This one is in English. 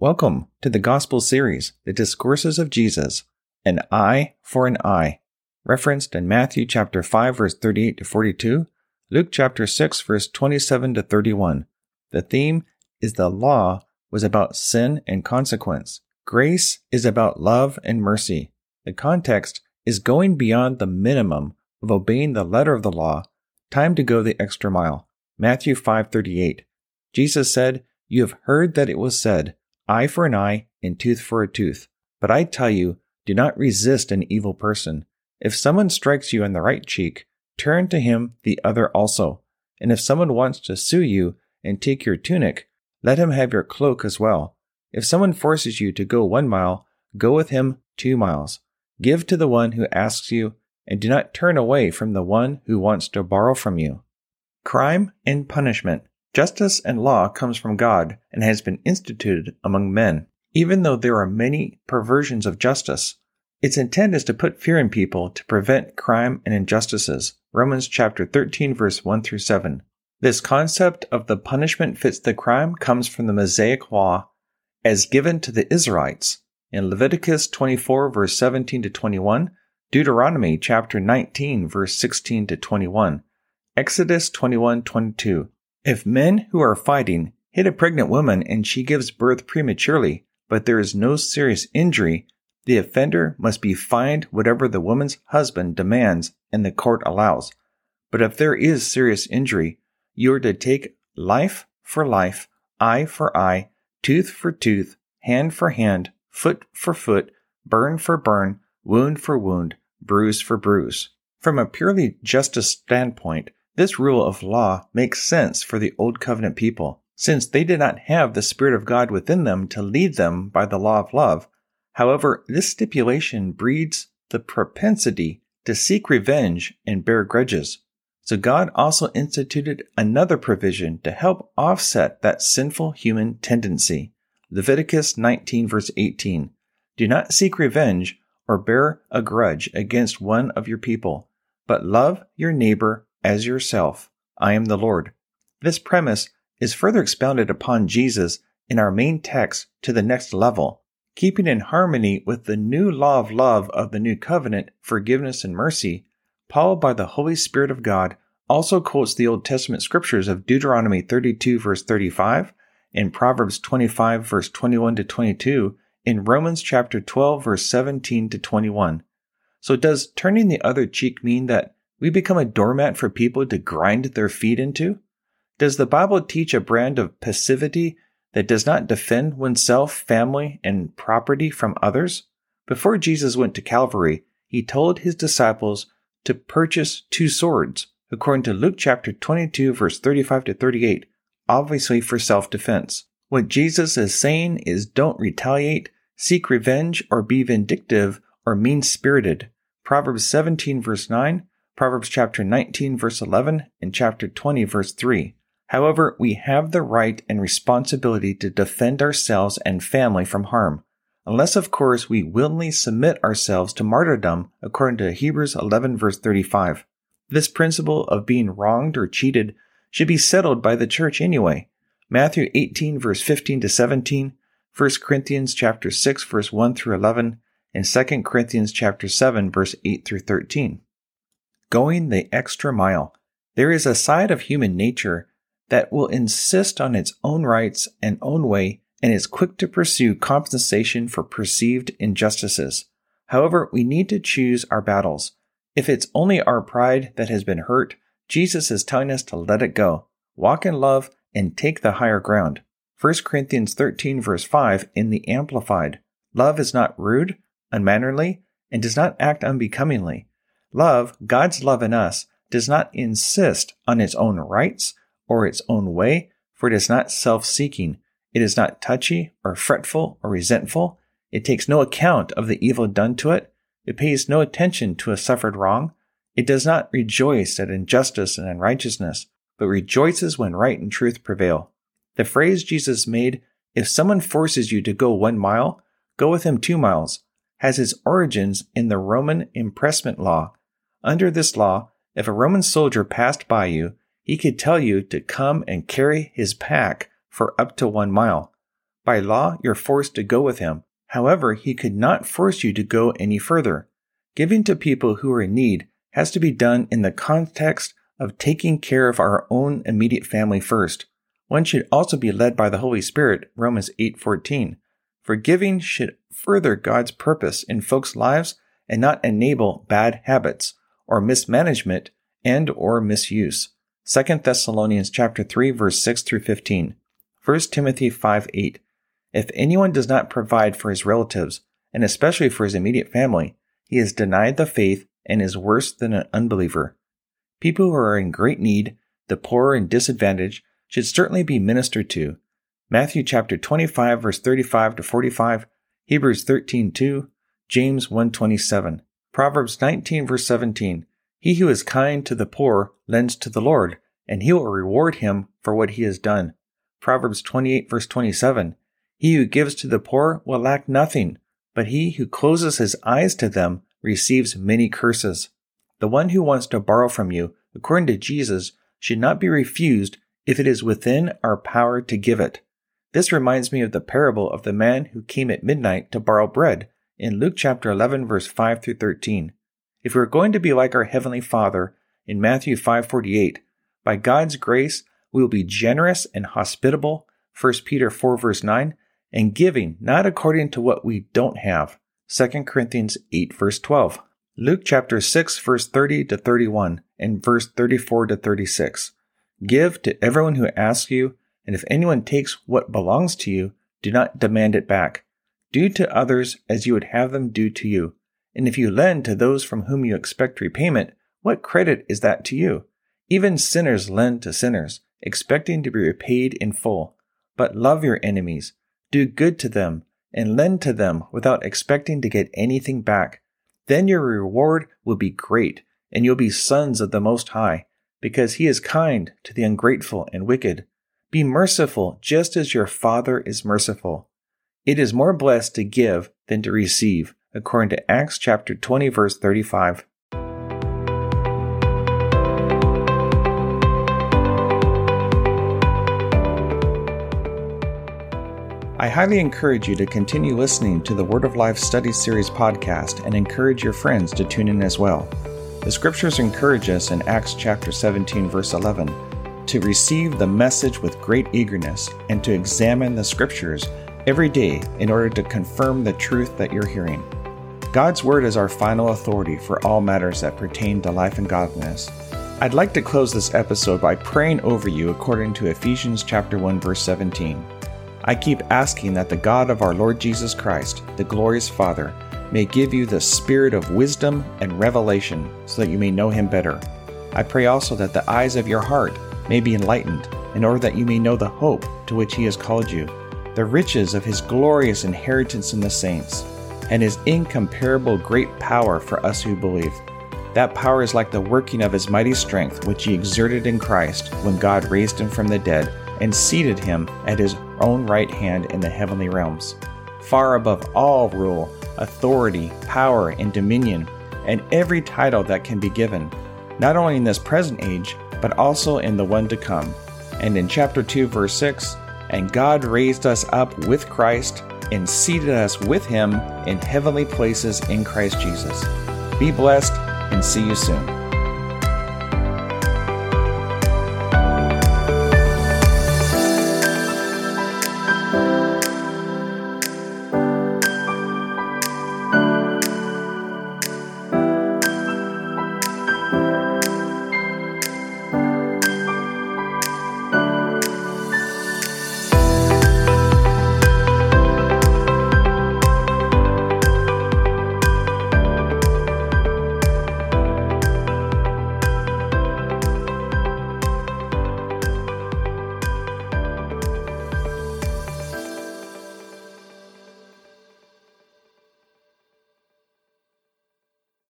Welcome to the Gospel series, The Discourses of Jesus, an eye for an eye, referenced in Matthew chapter 5 verse 38 to 42, Luke chapter 6 verse 27 to 31. The theme is the law was about sin and consequence. Grace is about love and mercy. The context is going beyond the minimum of obeying the letter of the law, time to go the extra mile. Matthew 5:38. Jesus said, "You have heard that it was said, eye for an eye and tooth for a tooth. But I tell you, do not resist an evil person. If someone strikes you on the right cheek, turn to him the other also. And if someone wants to sue you and take your tunic, let him have your cloak as well. If someone forces you to go one mile, go with him two miles. Give to the one who asks you, and do not turn away from the one who wants to borrow from you. Crime and punishment. Justice and law comes from God and has been instituted among men. Even though there are many perversions of justice, its intent is to put fear in people to prevent crime and injustices. Romans chapter 13 verse 1 through 7. This concept of the punishment fits the crime comes from the Mosaic law as given to the Israelites in Leviticus 24 verse 17 to 21, Deuteronomy chapter 19 verse 16 to 21, Exodus 21:22. If men who are fighting hit a pregnant woman and she gives birth prematurely, but there is no serious injury, the offender must be fined whatever the woman's husband demands and the court allows. But if there is serious injury, you are to take life for life, eye for eye, tooth for tooth, hand for hand, foot for foot, burn for burn, wound for wound, bruise for bruise. From a purely justice standpoint, this rule of law makes sense for the Old Covenant people, since they did not have the Spirit of God within them to lead them by the law of love. However, this stipulation breeds the propensity to seek revenge and bear grudges. So God also instituted another provision to help offset that sinful human tendency. Leviticus 19 verse 18. Do not seek revenge or bear a grudge against one of your people, but love your neighbor as yourself. I am the Lord. This premise is further expounded upon Jesus in our main text to the next level, keeping in harmony with the new law of love of the new covenant, forgiveness and mercy. Paul, by the Holy Spirit of God, also quotes the Old Testament scriptures of Deuteronomy 32 verse 35 and Proverbs 25 verse 21 to 22 in Romans chapter 12 verse 17 to 21. So does turning the other cheek mean that we become a doormat for people to grind their feet into? Does the Bible teach a brand of passivity that does not defend oneself, family, and property from others? Before Jesus went to Calvary, he told his disciples to purchase two swords, according to Luke chapter 22, verse 35 to 38, obviously for self defense. What Jesus is saying is don't retaliate, seek revenge, or be vindictive or mean spirited. Proverbs 17, verse 9, Proverbs chapter 19, verse 11, and chapter 20, verse 3. However, we have the right and responsibility to defend ourselves and family from harm, unless, of course, we willingly submit ourselves to martyrdom according to Hebrews 11, verse 35. This principle of being wronged or cheated should be settled by the church anyway. Matthew 18, verse 15 to 17, 1 Corinthians chapter 6, verse 1 through 11, and 2 Corinthians chapter 7, verse 8 through 13. Going the extra mile. There is a side of human nature that will insist on its own rights and own way and is quick to pursue compensation for perceived injustices. However, we need to choose our battles. If it's only our pride that has been hurt, Jesus is telling us to let it go, walk in love, and take the higher ground. 1 Corinthians 13, verse 5 in the Amplified Love is not rude, unmannerly, and does not act unbecomingly. Love, God's love in us, does not insist on its own rights or its own way, for it is not self seeking. It is not touchy or fretful or resentful. It takes no account of the evil done to it. It pays no attention to a suffered wrong. It does not rejoice at injustice and unrighteousness, but rejoices when right and truth prevail. The phrase Jesus made, if someone forces you to go one mile, go with him two miles, has its origins in the Roman impressment law. Under this law, if a Roman soldier passed by you he could tell you to come and carry his pack for up to one mile. By law, you're forced to go with him. However, he could not force you to go any further. Giving to people who are in need has to be done in the context of taking care of our own immediate family first. One should also be led by the Holy Spirit, Romans 8:14. For giving should further God's purpose in folks' lives and not enable bad habits or mismanagement and or misuse. 2 Thessalonians chapter 3 verse 6 through 15. 1 Timothy 5 8. If anyone does not provide for his relatives, and especially for his immediate family, he has denied the faith and is worse than an unbeliever. People who are in great need, the poor and disadvantaged, should certainly be ministered to. Matthew chapter 25 verse 35 to 45, Hebrews 13 2, James 1:27, Proverbs 19 verse 17. He who is kind to the poor lends to the Lord, and he will reward him for what he has done. Proverbs 28 verse 27. He who gives to the poor will lack nothing, but he who closes his eyes to them receives many curses. The one who wants to borrow from you, according to Jesus, should not be refused if it is within our power to give it. This reminds me of the parable of the man who came at midnight to borrow bread in Luke chapter 11 verse 5 through 13. If we are going to be like our heavenly Father in Matthew 5:48, by God's grace we will be generous and hospitable, 1 Peter 4 verse 9, and giving not according to what we don't have, 2 Corinthians 8 verse 12. Luke chapter 6 verse 30 to 31 and verse 34 to 36. Give to everyone who asks you, and if anyone takes what belongs to you, do not demand it back. Do to others as you would have them do to you and if you lend to those from whom you expect repayment, what credit is that to you? Even sinners lend to sinners, expecting to be repaid in full. But love your enemies, do good to them, and lend to them without expecting to get anything back. Then your reward will be great, and you'll be sons of the Most High, because He is kind to the ungrateful and wicked. Be merciful just as your Father is merciful. It is more blessed to give than to receive according to Acts chapter 20 verse 35. I highly encourage you to continue listening to the Word of Life Study Series podcast and encourage your friends to tune in as well. The scriptures encourage us in Acts chapter 17 verse 11 to receive the message with great eagerness and to examine the scriptures every day in order to confirm the truth that you're hearing. God's Word is our final authority for all matters that pertain to life and godliness. I'd like to close this episode by praying over you according to Ephesians chapter 1 verse 17. I keep asking that the God of our Lord Jesus Christ, the glorious Father, may give you the spirit of wisdom and revelation so that you may know him better. I pray also that the eyes of your heart may be enlightened, in order that you may know the hope to which he has called you, the riches of his glorious inheritance in the saints, and his incomparable great power for us who believe. That power is like the working of his mighty strength, which he exerted in Christ when God raised him from the dead and seated him at his own right hand in the heavenly realms, far above all rule, authority, power, and dominion, and every title that can be given, not only in this present age, but also in the one to come. And in chapter 2, verse 6, and God raised us up with Christ and seated us with him in heavenly places in Christ Jesus. Be blessed and see you soon.